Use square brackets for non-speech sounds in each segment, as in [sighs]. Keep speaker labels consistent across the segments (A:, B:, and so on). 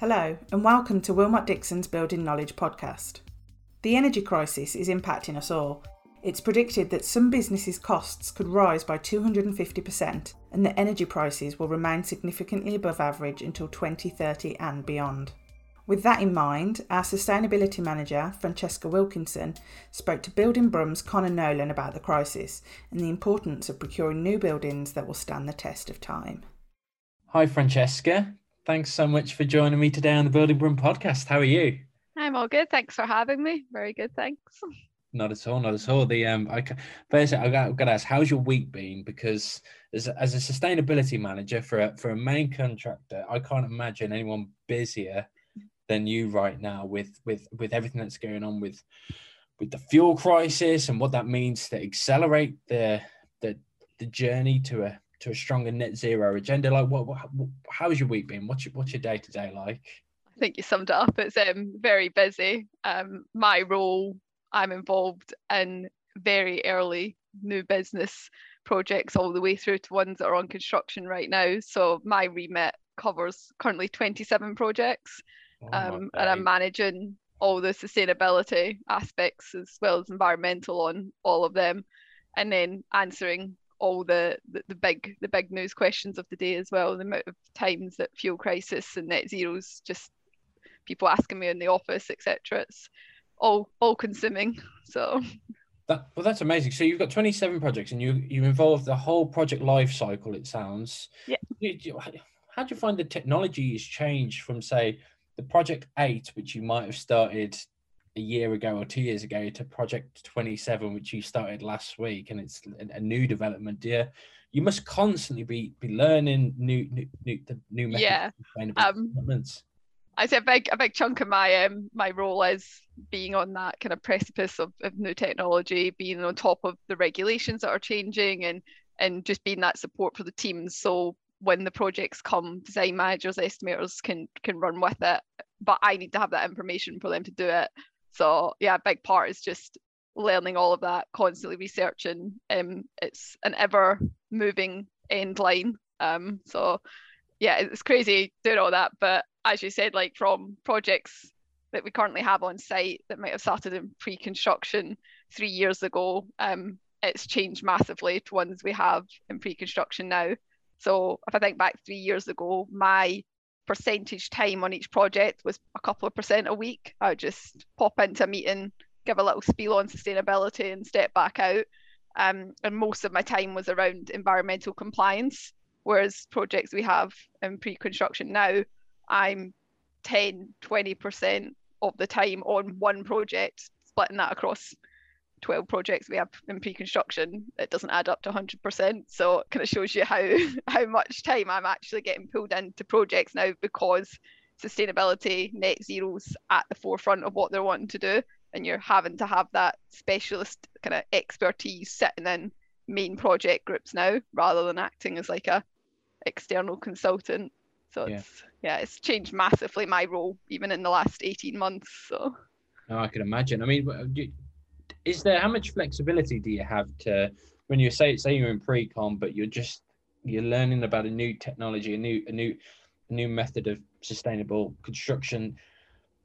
A: Hello, and welcome to Willmott Dixon's Building Knowledge podcast. The energy crisis is impacting us all. It's predicted that some businesses' costs could rise by 250% and that energy prices will remain significantly above average until 2030 and beyond. With that in mind, our sustainability manager, Francesca Wilkinson, spoke to Building Brum's Connor Nolan about the crisis and the importance of procuring new buildings that will stand the test of time.
B: Hi, Francesca. Thanks so much for joining me today on the Building Brum podcast. How are you?
C: I'm all good. Thanks for having me. Very good. Thanks.
B: Not at all. Not at all. The um, I first I got, got to ask, how's your week been? Because as a, as a sustainability manager for a for a main contractor, I can't imagine anyone busier than you right now with with with everything that's going on with with the fuel crisis and what that means to accelerate the the the journey to a to a stronger net zero agenda? Like, what, what how's your week been? What's your what's your day to day like?
C: I think you summed it up. It's um, very busy. Um, my role, I'm involved in very early new business projects all the way through to ones that are on construction right now. So my remit covers currently 27 projects, oh um, and I'm managing all the sustainability aspects as well as environmental on all of them, and then answering all the, the, the big the big news questions of the day as well. The amount of times that fuel crisis and net zeros just people asking me in the office, etc. It's all all consuming. [laughs] So
B: that well, that's amazing. So you've got 27 projects, and you you involve the whole project life cycle. It sounds.
C: Yeah.
B: how do you find the technology has changed from say the project eight, which you might have started a year ago or two years ago to Project 27, which you started last week, and it's a new development. Dear, you must constantly be be learning new new new, new methods.
C: Yeah. Um, I say a big a big chunk of my um my role is being on that kind of precipice of, of new technology, being on top of the regulations that are changing, and and just being that support for the teams. So when the projects come, design managers, estimators can can run with it, but I need to have that information for them to do it. So yeah, a big part is just learning all of that, constantly researching. Um, it's an ever moving end line. Um, so yeah, it's crazy doing all that. But as you said, like from projects that we currently have on site that might have started in pre-construction three years ago, um, it's changed massively to ones we have in pre-construction now. So if I think back three years ago, my percentage time on each project was a couple of percent a week. I would just pop into a meeting, give a little spiel on sustainability and step back out. Um, and most of my time was around environmental compliance. Whereas projects we have in pre-construction now, I'm 10, 20% of the time on one project, splitting that across 12 projects we have in pre-construction it doesn't add up to 100% so it kind of shows you how [laughs] how much time i'm actually getting pulled into projects now because sustainability net zeros at the forefront of what they're wanting to do and you're having to have that specialist kind of expertise sitting in main project groups now rather than acting as like a external consultant so yeah. it's yeah it's changed massively my role even in the last 18 months so
B: no, I can imagine. I mean, is there how much flexibility do you have to when you say say you're in pre-con but you're just you're learning about a new technology a new a new a new method of sustainable construction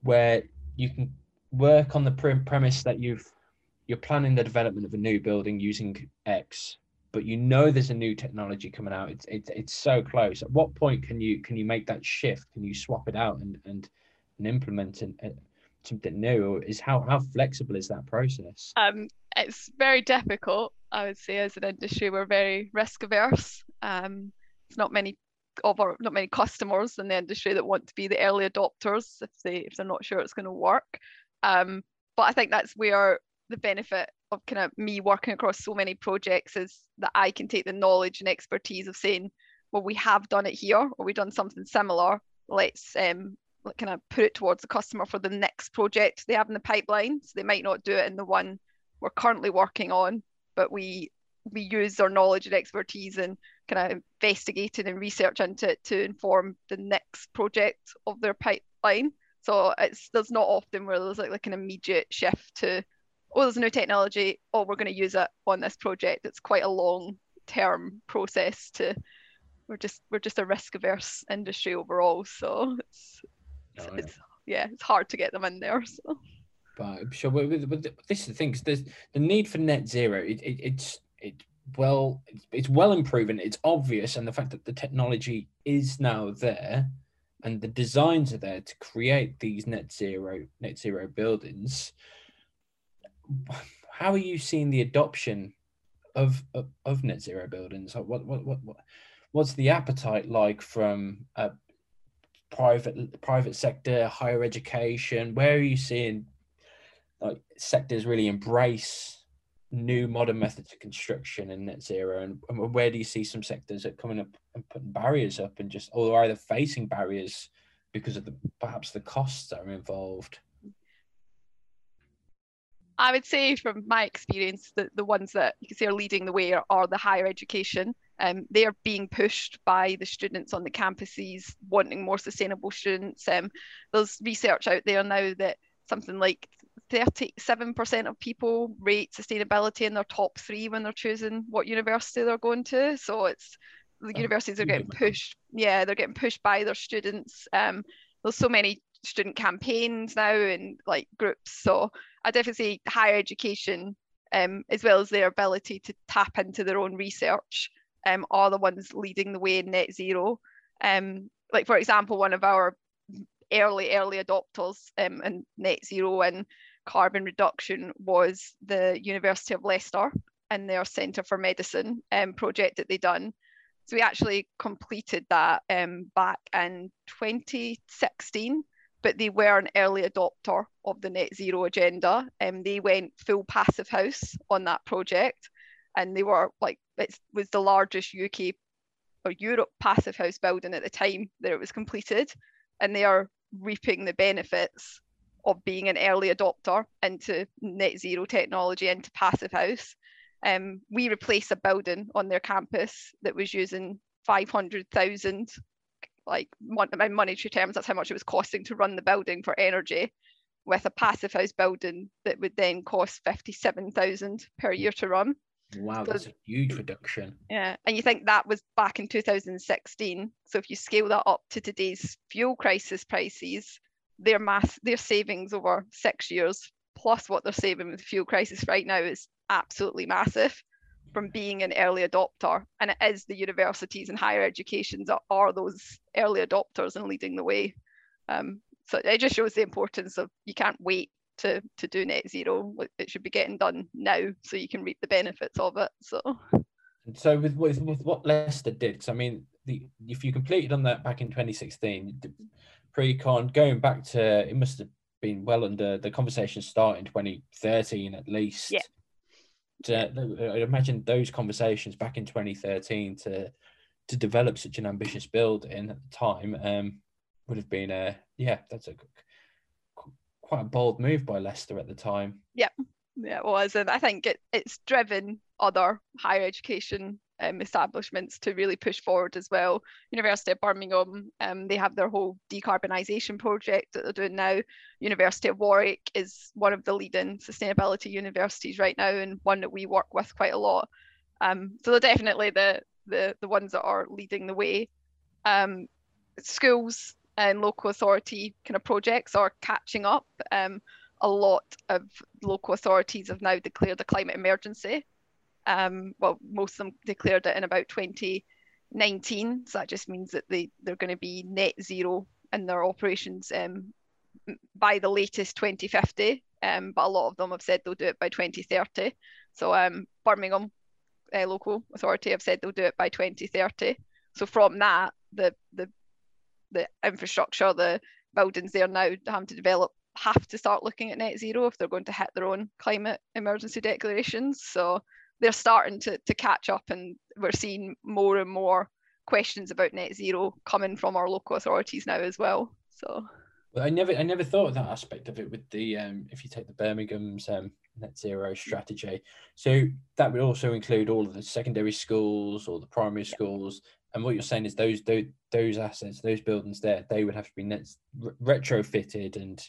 B: where you can work on the pre- premise that you've you're planning the development of a new building using x but you know there's a new technology coming out. It's it's, it's so close. At what point can you can you make that shift? Can you swap it out and and, and implement it something new is how how flexible is that process?
C: Um it's very difficult i would say as an industry we're very risk averse. Um it's not many of our not many customers in the industry that want to be the early adopters if they if they're not sure it's going to work. Um but i think that's where the benefit of kind of me working across so many projects is that i can take the knowledge and expertise of saying well we have done it here or we've done something similar. Let's um, kind of put it towards the customer for the next project they have in the pipeline. So they might not do it in the one we're currently working on, but we we use our knowledge and expertise and kind of investigating and research into it to inform the next project of their pipeline. So it's there's not often where there's like, like an immediate shift to oh there's new technology, oh we're going to use it on this project. It's quite a long term process to we're just we're just a risk averse industry overall. So it's Oh, it's, it's, yeah, it's hard to get them in there. [laughs] So.
B: But sure, with, with, this is the thing. There's the need for net zero. It, it, it's it well, it's, it's well improving. It's obvious, and the fact that the technology is now there, and the designs are there to create these net zero net zero buildings. [sighs] How are you seeing the adoption of of, of net zero buildings? What, what what what what's the appetite like from a private private sector, higher education? Where are you seeing like sectors really embrace new modern methods of construction and net zero and, and, where do you see some sectors that coming up and putting barriers up and just or either facing barriers because of the perhaps the costs that are involved
C: I would say from my experience that the ones that you can say are leading the way are, are the higher education. Um, they are being pushed by the students on the campuses wanting more sustainable students. Um, there's research out there now that something like 37% of people rate sustainability in their top three when they're choosing what university they're going to. So it's the universities are getting pushed. Yeah, they're getting pushed by their students. Um, there's so many student campaigns now and like groups. So I definitely say higher education, um, as well as their ability to tap into their own research, um, are the ones leading the way in net zero. Um, like for example, one of our early early adopters um, in net zero and carbon reduction was the University of Leicester and their Centre for Medicine um, project that they done. So we actually completed that um, back in 2016, but they were an early adopter of the net zero agenda. And um, they went full passive house on that project, and they were like it was the largest UK or Europe passive house building at the time that it was completed, and they are reaping the benefits of being an early adopter into net zero technology into passive house. Um, we replace a building on their campus that was using 500,000, like in monetary terms, that's how much it was costing to run the building for energy, with a passive house building that would then cost 57,000 per year to run.
B: Wow, that's a huge reduction.
C: Yeah, and you think that was back in 2016. So if you scale that up to today's fuel crisis prices, their mass their savings over six years plus what they're saving with the fuel crisis right now is absolutely massive from being an early adopter. And it is the universities and higher educations that are those early adopters and leading the way. Um, so it just shows the importance of you can't wait to to do net zero. It should be getting done now so you can reap the benefits of it. So
B: so with with, with what Leicester did, because I mean the if you completed on that back in 2016, pre-con going back to it must have been well under the conversation start in 2013 at least.
C: Yeah.
B: To, I imagine those conversations back in 2013 to to develop such an ambitious building at the time um, would have been a yeah that's a quite a bold move by Leicester at the time.
C: Yeah, yeah, it was, and I think it, it's driven other higher education um, establishments to really push forward as well. University of Birmingham, um, they have their whole decarbonisation project that they're doing now. University of Warwick is one of the leading sustainability universities right now, and one that we work with quite a lot. Um, so they're definitely the the the ones that are leading the way. Um, schools and local authority kind of projects are catching up. Um, a lot of local authorities have now declared a climate emergency um, well, most of them declared it in about 2019. So that just means that they, they're going to be net zero in their operations um, by the latest 2050. Um, but a lot of them have said they'll do it by 2030. So um, Birmingham uh, local authority have said they'll do it by 2030. So from that, the the the infrastructure, the buildings they're now having to develop have to start looking at net zero if they're going to hit their own climate emergency declarations. So they're starting to, to catch up and we're seeing more and more questions about net zero coming from our local authorities now as well so
B: well, I never, I never thought of that aspect of it with the, um, if you take the Birmingham's um, net zero strategy. So that would also include all of the secondary schools or the primary schools. And what you're saying is those, those, those assets, those buildings there, they would have to be net retrofitted and.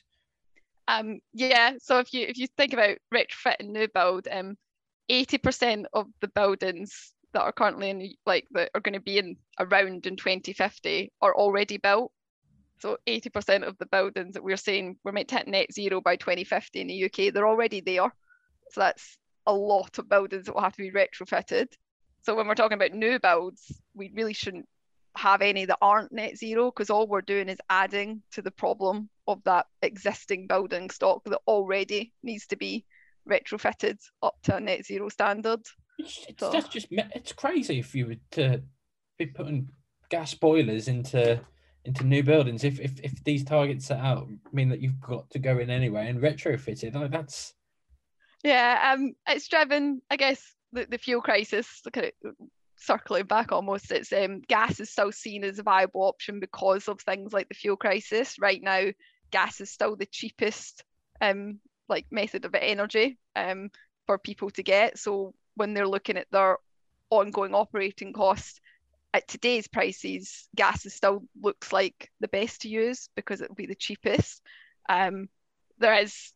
C: Um, yeah. So if you if you think about retrofit and new build, um, 80% of the buildings that are currently in like that are going to be in around in 2050 are already built So 80% of the buildings that we're saying we're meant to hit net zero by 2050 in the UK, they're already there. So that's a lot of buildings that will have to be retrofitted. So when we're talking about new builds, we really shouldn't have any that aren't net zero because all we're doing is adding to the problem of that existing building stock that already needs to be retrofitted up to a net zero standard.
B: It's, it's so. that's just it's crazy if you were to be putting gas boilers into into new buildings. If if, if these targets set out mean that you've got to go in anyway and retrofit it, like that's
C: yeah, um, it's driven, I guess, the, the fuel crisis. Circling back almost. It's um, gas is still seen as a viable option because of things like the fuel crisis. Right now, gas is still the cheapest um like method of energy um for people to get. So when they're looking at their ongoing operating costs at today's prices, gas is still looks like the best to use because it will be the cheapest. Um, there is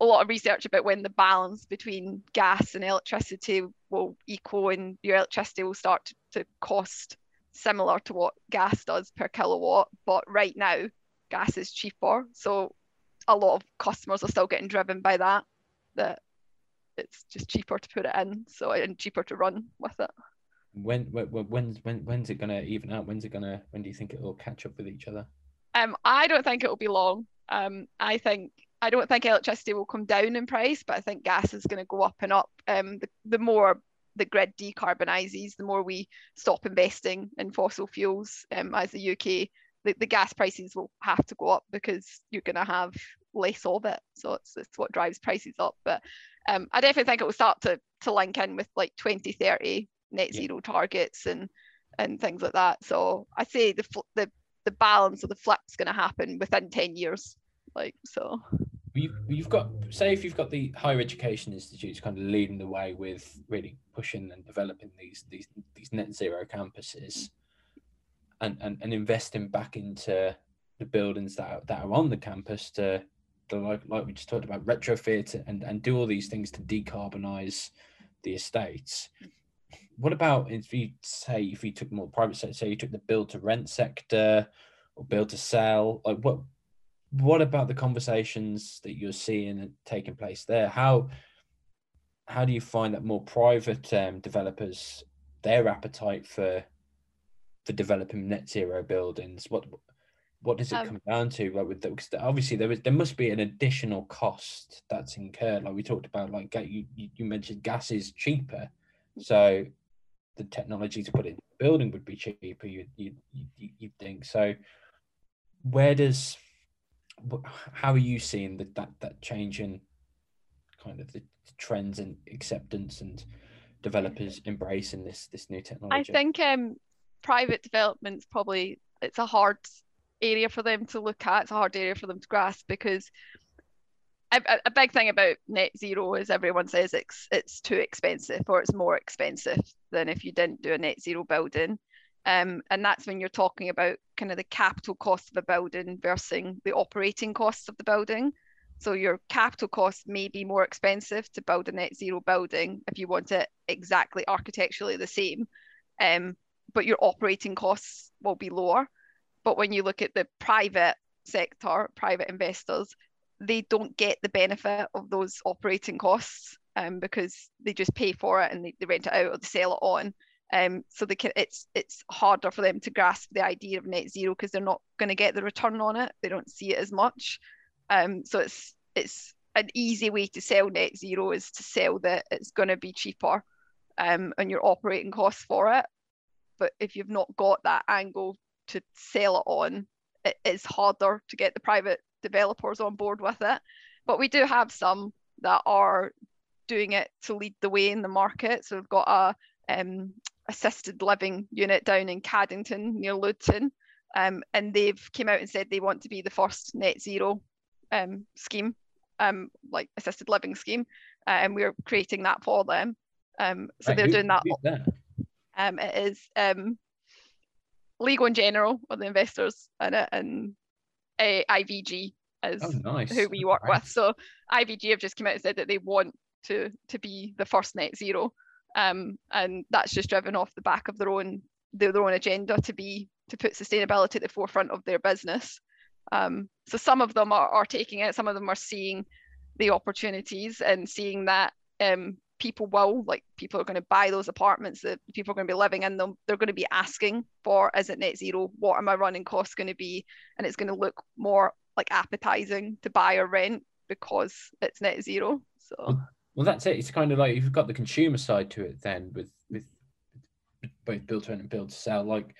C: a lot of research about when the balance between gas and electricity will equal and your electricity will start to, cost similar to what gas does per kilowatt. But right now, gas is cheaper. So a lot of customers are still getting driven by that, that it's just cheaper to put it in. So and cheaper to run with it.
B: When, when when's when when's it gonna even out? When's it gonna when do you think it will catch up with each other?
C: Um, I don't think it will be long. Um, I think I don't think electricity will come down in price, but I think gas is going to go up and up. Um, the, the more the grid decarbonises, the more we stop investing in fossil fuels um, as the UK, the, the gas prices will have to go up because you're going to have less of it. So it's, it's what drives prices up. But um, I definitely think it will start to, to link in with like 2030 net zero yeah. targets and and things like that. So I say the the the balance of the flip's going to happen within 10 years. Like so
B: you've, you've got say if you've got the higher education institutes kind of leading the way with really pushing and developing these these these net zero campuses and and, and investing back into the buildings that are, that are on the campus to, to like like we just talked about retrofit and and do all these things to decarbonize the estates. What about if you say if you took more private sector say you took the build to rent sector or build to sell like what what about the conversations that you're seeing and taking place there? How how do you find that more private um, developers their appetite for for developing net zero buildings? What what does it um, come down to? Like with the, obviously there is there must be an additional cost that's incurred. Like we talked about, like you you mentioned gas is cheaper, so the technology to put it in the building would be cheaper. You you you you think so? Where does how are you seeing that that that change in kind of the trends and acceptance and developers embracing this this new technology?
C: I think um, private development's probably it's a hard area for them to look at. It's a hard area for them to grasp because a, a big thing about net zero is everyone says it's it's too expensive or it's more expensive than if you didn't do a net zero building. Um, and that's when you're talking about kind of the capital cost of a building versus the operating costs of the building. So your capital cost may be more expensive to build a net zero building if you want it exactly architecturally the same, um, but your operating costs will be lower. But when you look at the private sector, private investors, they don't get the benefit of those operating costs um, because they just pay for it and they, they rent it out or they sell it on. Um, so they can, it's it's harder for them to grasp the idea of net zero because they're not going to get the return on it. They don't see it as much. Um, so it's it's an easy way to sell net zero is to sell that it's going to be cheaper, um, and your operating costs for it. But if you've not got that angle to sell it on, it is harder to get the private developers on board with it. But we do have some that are doing it to lead the way in the market. So we've got a um, assisted living unit down in Caddington near Luton. Um, and they've came out and said they want to be the first net zero um, scheme, um, like assisted living scheme, uh, and we're creating that for them. Um, so right, they're who, doing that. that? Um, it is um, Legal and General or the investors in it, and uh, IVG is oh, nice. who we work right. with. So IVG have just come out and said that they want to to be the first net zero um, and that's just driven off the back of their own their, their own agenda to be to put sustainability at the forefront of their business. Um, so some of them are, are taking it, some of them are seeing the opportunities and seeing that um, people will, like people are going to buy those apartments, that people are going to be living in them. They're going to be asking for, is it net zero? What are my running costs going to be? And it's going to look more like appetizing to buy or rent because it's net zero. So
B: well, that's it. It's kind of like if you've got the consumer side to it then with with both build to rent and build to sell. Like,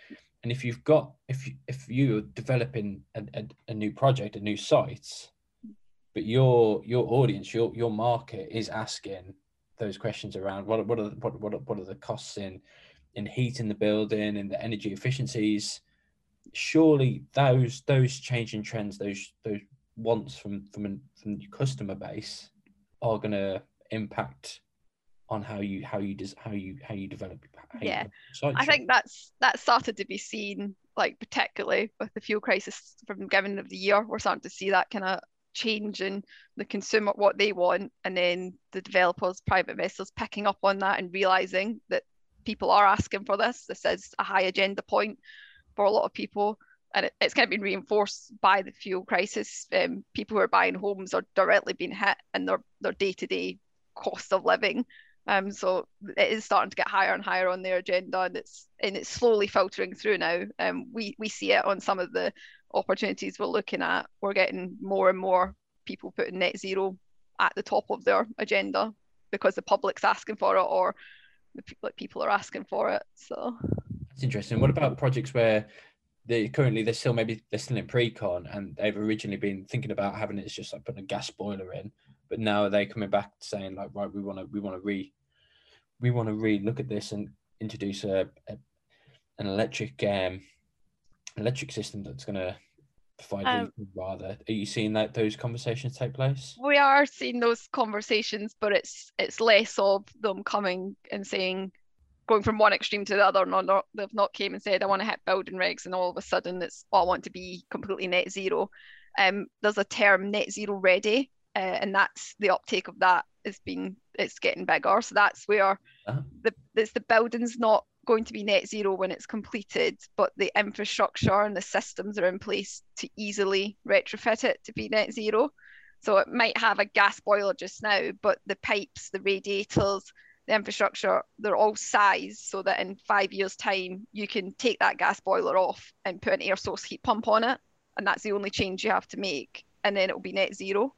B: and if you've got if you, if you're developing a, a, a new project, a new site, but your your audience, your your market is asking those questions around what what are what what what are the costs in in heating the building and the energy efficiencies surely those those changing trends those those wants from from from your customer base are going to impact on how you how you des- how you how you develop how
C: yeah. you i think that's that started to be seen like particularly with the fuel crisis from the beginning of the year. We're starting to see that kind of change in the consumer what they want and then the developers private investors picking up on that and realizing that people are asking for this. This is a high agenda point for a lot of people and it, it's kind of been reinforced by the fuel crisis. Um, people who are buying homes are directly being hit in their, their day-to-day cost of living um, so it is starting to get higher and higher on their agenda, and it's and it's slowly filtering through now. Um, we we see it on some of the opportunities we're looking at. We're getting more and more people putting net zero at the top of their agenda because the public's asking for it or the people, people are asking for it. So
B: that's interesting. What about projects where they currently they're still maybe they're still in pre-con and they've originally been thinking about having it as just like putting a gas boiler in, but now they're coming back saying like right we want to we want to re we want to re look at this and introduce a, a an electric um, electric system that's going to provide um, rather. Are you seeing that those conversations take place?
C: We are seeing those conversations but it's it's less of them coming and saying going from one extreme to the other no, no they've not came and said i want to hit building regs and all of a sudden it's oh, i want to be completely net zero. Um there's a term net zero ready uh, and that's the uptake of that has been it's getting bigger. So that's where uh-huh. the it's the building's not going to be net zero when it's completed, but the infrastructure and the systems are in place to easily retrofit it to be net zero. So it might have a gas boiler just now, but the pipes, the radiators, the infrastructure, they're all sized so that in five years' time you can take that gas boiler off and put an air source heat pump on it. And that's the only change you have to make. And then it'll be net zero.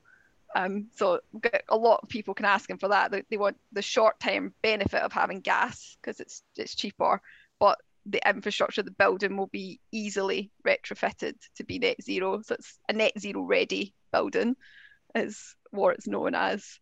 C: Um, so a lot of people can ask him for that. They, they want the short-term benefit of having gas because it's it's cheaper, but the infrastructure, the building will be easily retrofitted to be net zero. So it's a net zero ready building, is what it's known as.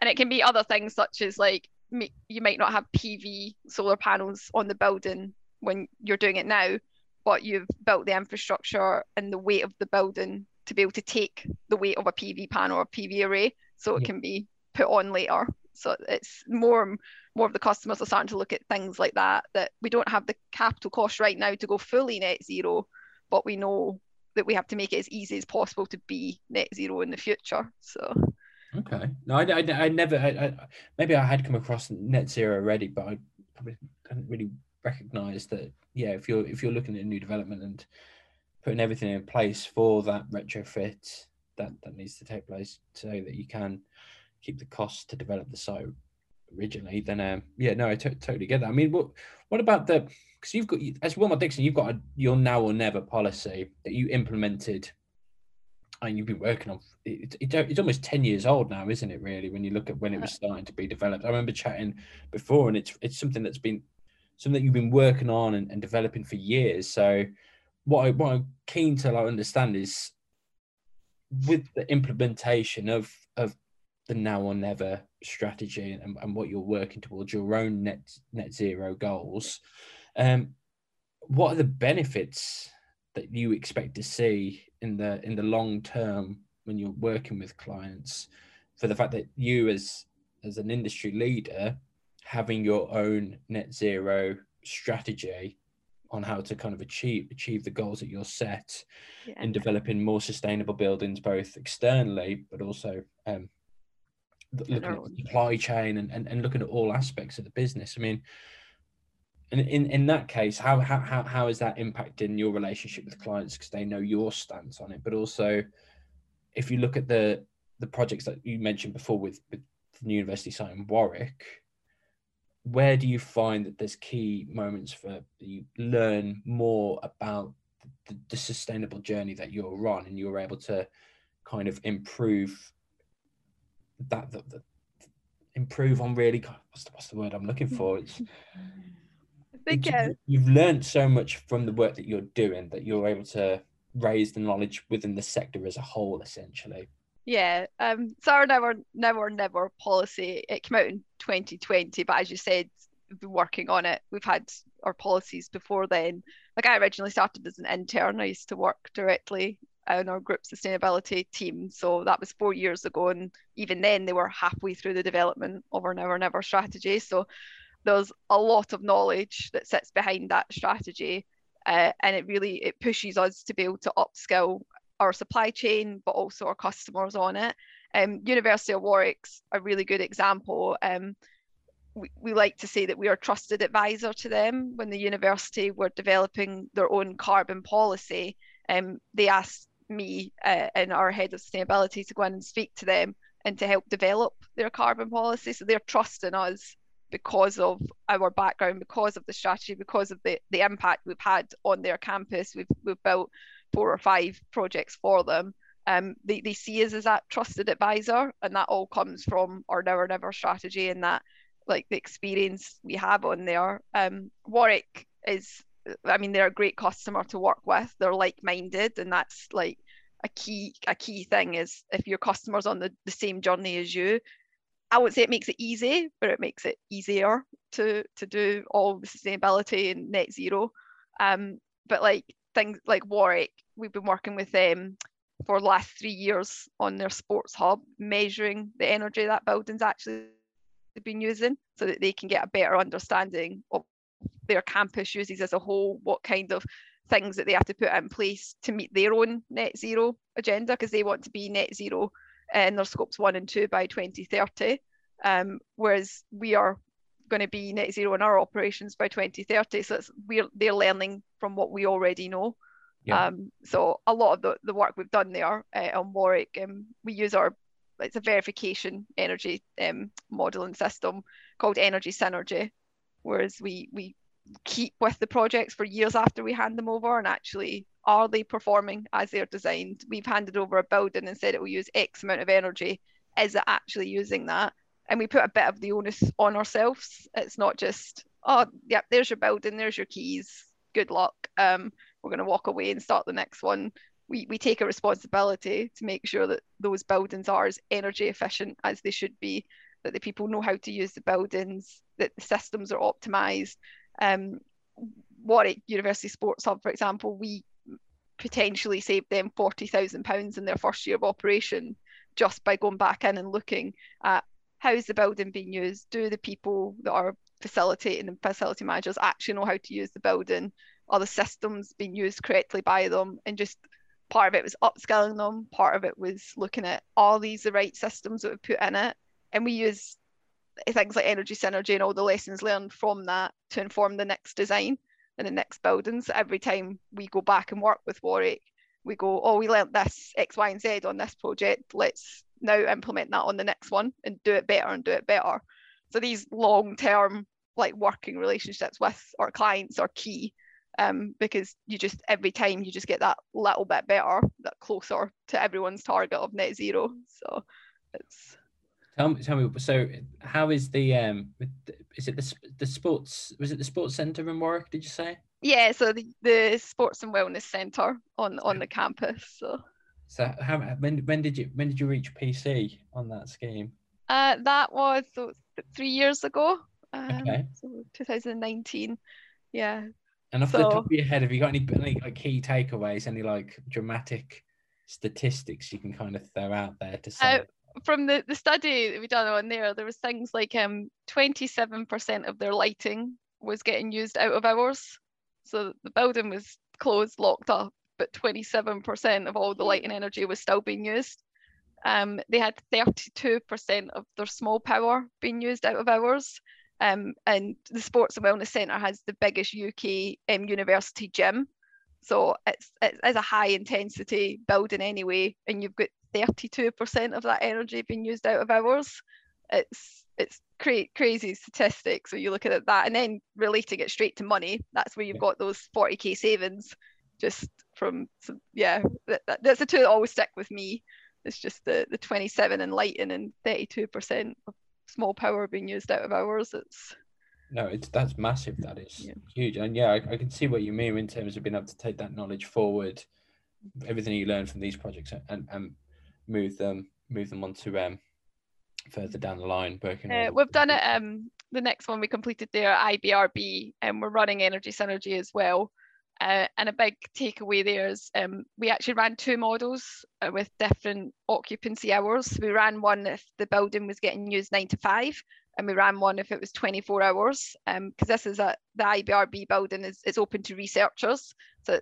C: And it can be other things such as like you might not have PV solar panels on the building when you're doing it now, but you've built the infrastructure and the weight of the building to be able to take the weight of a PV panel or a PV array so it yeah. can be put on later. So it's more more of the customers are starting to look at things like that, that we don't have the capital cost right now to go fully net zero, but we know that we have to make it as easy as possible to be net zero in the future. So
B: okay, no, I, I, I never, I, I, maybe I had come across net zero already, but I probably didn't really recognize that. Yeah, if you're if you're looking at a new development and putting everything in place for that retrofit that that needs to take place so that you can keep the costs to develop the site originally then um yeah no I t- totally get that. I mean what what about the because you've got as Willmott Dixon you've got a your now or never policy that you implemented and you've been working on it, it, it's almost 10 years old now isn't it really when you look at when it was starting to be developed? I remember chatting before and it's it's something that's been something that you've been working on and, and developing for years. So what I what I'm keen to like, understand is with the implementation of of the now or never strategy and, and what you're working towards your own net net zero goals um what are the benefits that you expect to see in the in the long term when you're working with clients for the fact that you as as an industry leader having your own net zero strategy on how to kind of achieve achieve the goals that you're set yeah. in developing more sustainable buildings, both externally but also um, looking at the supply chain and, and, and looking at all aspects of the business. I mean, And in, in that case, how, how, how, how is that impacting your relationship with clients because they know your stance on it? But also, if you look at the the projects that you mentioned before with, with the university site in Warwick, where do you find that there's key moments for you learn more about the, the sustainable journey that you're on and you're able to kind of improve that the, the improve on really what's the, what's the word I'm looking for? It's [laughs]
C: I think uh,
B: you've learned so much from the work that you're doing that you're able to raise the knowledge within the sector as a whole, essentially.
C: Yeah, um, so our never, never, never policy. It came out in 2020, but as you said, we've been working on it. We've had our policies before then. Like I originally started as an intern. I used to work directly in our group sustainability team. So that was four years ago. And even then they were halfway through the development of our never never strategy. So there's a lot of knowledge that sits behind that strategy. Uh, and it really it pushes us to be able to upskill our supply chain, but also our customers on it. Um, University of Warwick's a really good example. Um, we, we like to say that we are a trusted advisor to them. When the university were developing their own carbon policy, um, they asked me uh, and our head of sustainability to go in and speak to them and to help develop their carbon policy. So they're trusting us because of our background, because of the strategy, because of the, the impact we've had on their campus. We've, we've built four or five projects for them. Um, they, they see us as that trusted advisor, and that all comes from our Never Never strategy and that like the experience we have on there. Um, Warwick is I mean, they're a great customer to work with. They're like-minded, and that's like a key a key thing is if your customer's on the, the same journey as you. I would say it makes it easy, but it makes it easier to to do all the sustainability and net zero. Um, but like things like Warwick, we've been working with them for the last three years on their sports hub, measuring the energy that building's actually been using so that they can get a better understanding of their campus uses as a whole, what kind of things that they have to put in place to meet their own net zero agenda because they want to be net zero in their scopes one and two by 2030. Um, whereas we are going to be net zero in our operations by 2030. So we're they're learning from what we already know. Yeah. Um, so a lot of the, the work we've done there uh, on Warwick, um, we use our it's a verification energy um, modeling system called Energy Synergy, whereas we we keep with the projects for years after we hand them over and actually are they performing as they're designed. We've handed over a building and said it will use x amount of energy. Is it actually using that? And we put a bit of the onus on ourselves. It's not just oh yep there's your building there's your keys good luck. Um, we're going to walk away and start the next one we, we take a responsibility to make sure that those buildings are as energy efficient as they should be that the people know how to use the buildings that the systems are optimized um, Warwick University Sports Hub, for example, we potentially saved them £40,000 in their first year of operation just by going back in and looking at how's the building being used? Do the people that are facilitating and facility managers actually know how to use the building? Are the systems being used correctly by them? And just part of it was upskilling them, part of it was looking at are these the right systems that we put in it? And we use things like energy synergy and all the lessons learned from that to inform the next design and the next buildings. Every time we go back and work with Warwick, we go, oh, we learnt this X, Y, and Z on this project. Let's now implement that on the next one and do it better and do it better. So these long-term like working relationships with our clients are key um, because you just every time you just get that little bit better, that closer to everyone's target of net zero. So it's
B: Tell me, tell me. So, how is the um? Is it the the sports? Was it the sports centre in Warwick? Did you say?
C: Yeah, so the, the sports and wellness centre on on the campus. So.
B: So how when when did you when did you reach PC on that scheme?
C: Uh, that was so three years ago. Um, okay. So 2019. Yeah.
B: And off so, the top of your head, have you got any any like key takeaways? Any like dramatic statistics you can kind of throw out there to say? Uh,
C: from the, the study we done on there, there was things like um 27% of their lighting was getting used out of hours. So the building was closed, locked up, but 27% of all the lighting energy was still being used. Um, they had 32% of their small power being used out of hours. Um, and the Sports and Wellness Centre has the biggest UK um, university gym. So it's, it's a high intensity building anyway, and you've got 32% of that energy being used out of hours. It's it's cra- crazy statistics. So you look at that and then relating it straight to money. That's where you've got those 40k savings just from yeah. That, that, that's the two that always stick with me. It's just the the 27 and lighting and 32% of small power being used out of hours. It's
B: no, it's that's massive. That is yeah. huge, and yeah, I, I, can see what you mean in terms of being able to take that knowledge forward, everything you learn from these projects, and and move them move them on to um further down the line working
C: uh, we've done it um the next one we completed there ibrb and we're running energy synergy as well uh, and a big takeaway there is um, we actually ran two models uh, with different occupancy hours. We ran one if the building was getting used nine to five, and we ran one if it was 24 hours. Because um, this is a the IBRB building is, is open to researchers, so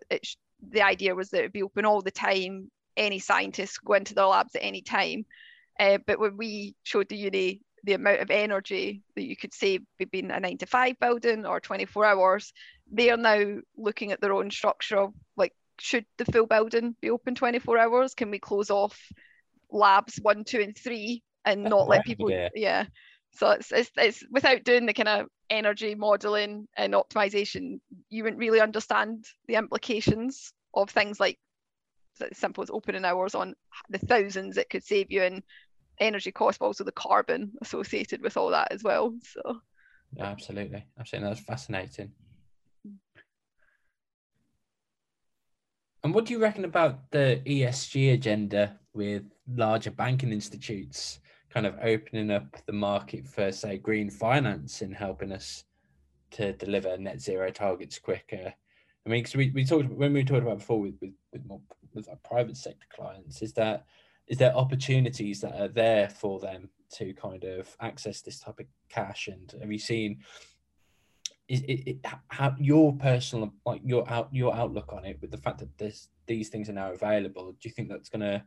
C: the idea was that it would be open all the time. Any scientists go into their labs at any time. Uh, but when we showed the uni the amount of energy that you could save between a nine to five building or 24 hours, they are now looking at their own structure of like, should the full building be open 24 hours? Can we close off labs one, two, and three and not let people? Yeah. yeah. So it's, it's, it's without doing the kind of energy modeling and optimization, you wouldn't really understand the implications of things like as simple as opening hours on the thousands it could save you in energy cost, but also the carbon associated with all that as well. So,
B: absolutely, absolutely, that's fascinating. And what do you reckon about the ESG agenda with larger banking institutes kind of opening up the market for, say, green finance and helping us to deliver net zero targets quicker? I mean, because we, we talked when we talked about before with with with, more, with our private sector clients, is that is there opportunities that are there for them to kind of access this type of cash and have you seen is it, it how your personal like your out your outlook on it with the fact that this these things are now available do you think that's going to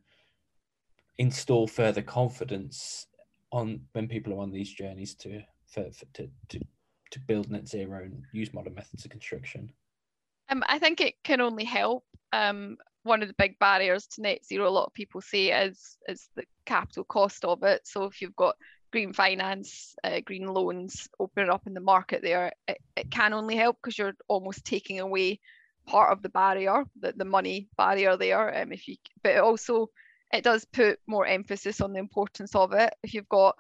B: install further confidence on when people are on these journeys to for, for to, to to build net zero and use modern methods of construction
C: um, I think it can only help. Um, one of the big barriers to net zero, a lot of people say, is is the capital cost of it. So if you've got green finance, uh, green loans opening up in the market there, it, it can only help because you're almost taking away part of the barrier, the, the money barrier there. Um, if you, but it also it does put more emphasis on the importance of it. If you've got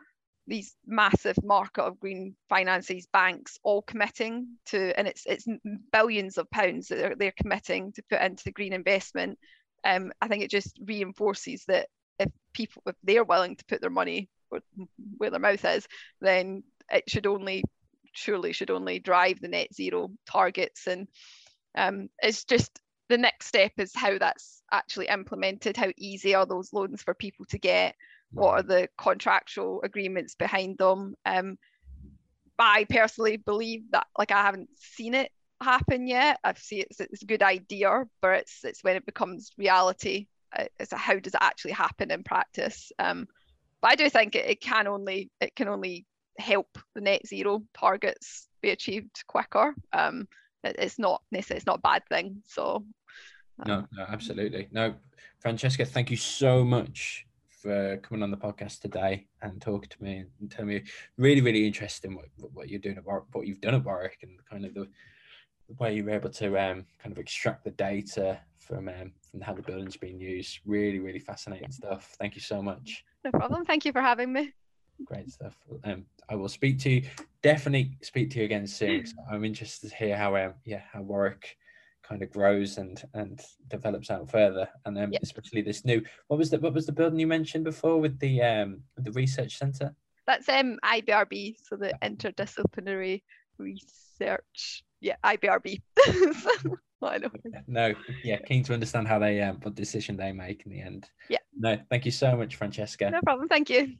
C: these massive market of green finances banks all committing to and it's it's billions of pounds that they're, they're committing to put into the green investment um, i think it just reinforces that if people if they're willing to put their money where their mouth is then it should only surely should only drive the net zero targets. And um, it's just the next step is how that's actually implemented how easy are those loans for people to get what are the contractual agreements behind them. Um, i personally believe that like i haven't seen it happen yet. I see it's, it's a good idea but it's it's when it becomes reality uh, it's a, how does it actually happen in practice? Um, but i do think it, it can only it can only help the net zero targets be achieved quicker. Um, it, it's not it's not a bad thing so
B: um, no, no absolutely. No francesca thank you so much for coming on the podcast today and talking to me and telling me really, really interesting what, what you're doing at Warwick, what you've done at Warwick and kind of the, way you were able to um, kind of extract the data from um, from how the building's being used. Really, really fascinating stuff. Thank you so much.
C: No problem. Thank you for having me.
B: Great stuff. Um, I will speak to you. Definitely speak to you again soon. [laughs] I'm interested to hear how um, yeah how Warwick kind of grows and and develops out further and then yep. especially this new what was the what was the building you mentioned before with the um the research center
C: that's um ibrb so the interdisciplinary research yeah ibrb [laughs]
B: I know. no yeah keen to understand how they um what decision they make in the end.
C: Yeah.
B: No thank you so much francesca.
C: No problem thank you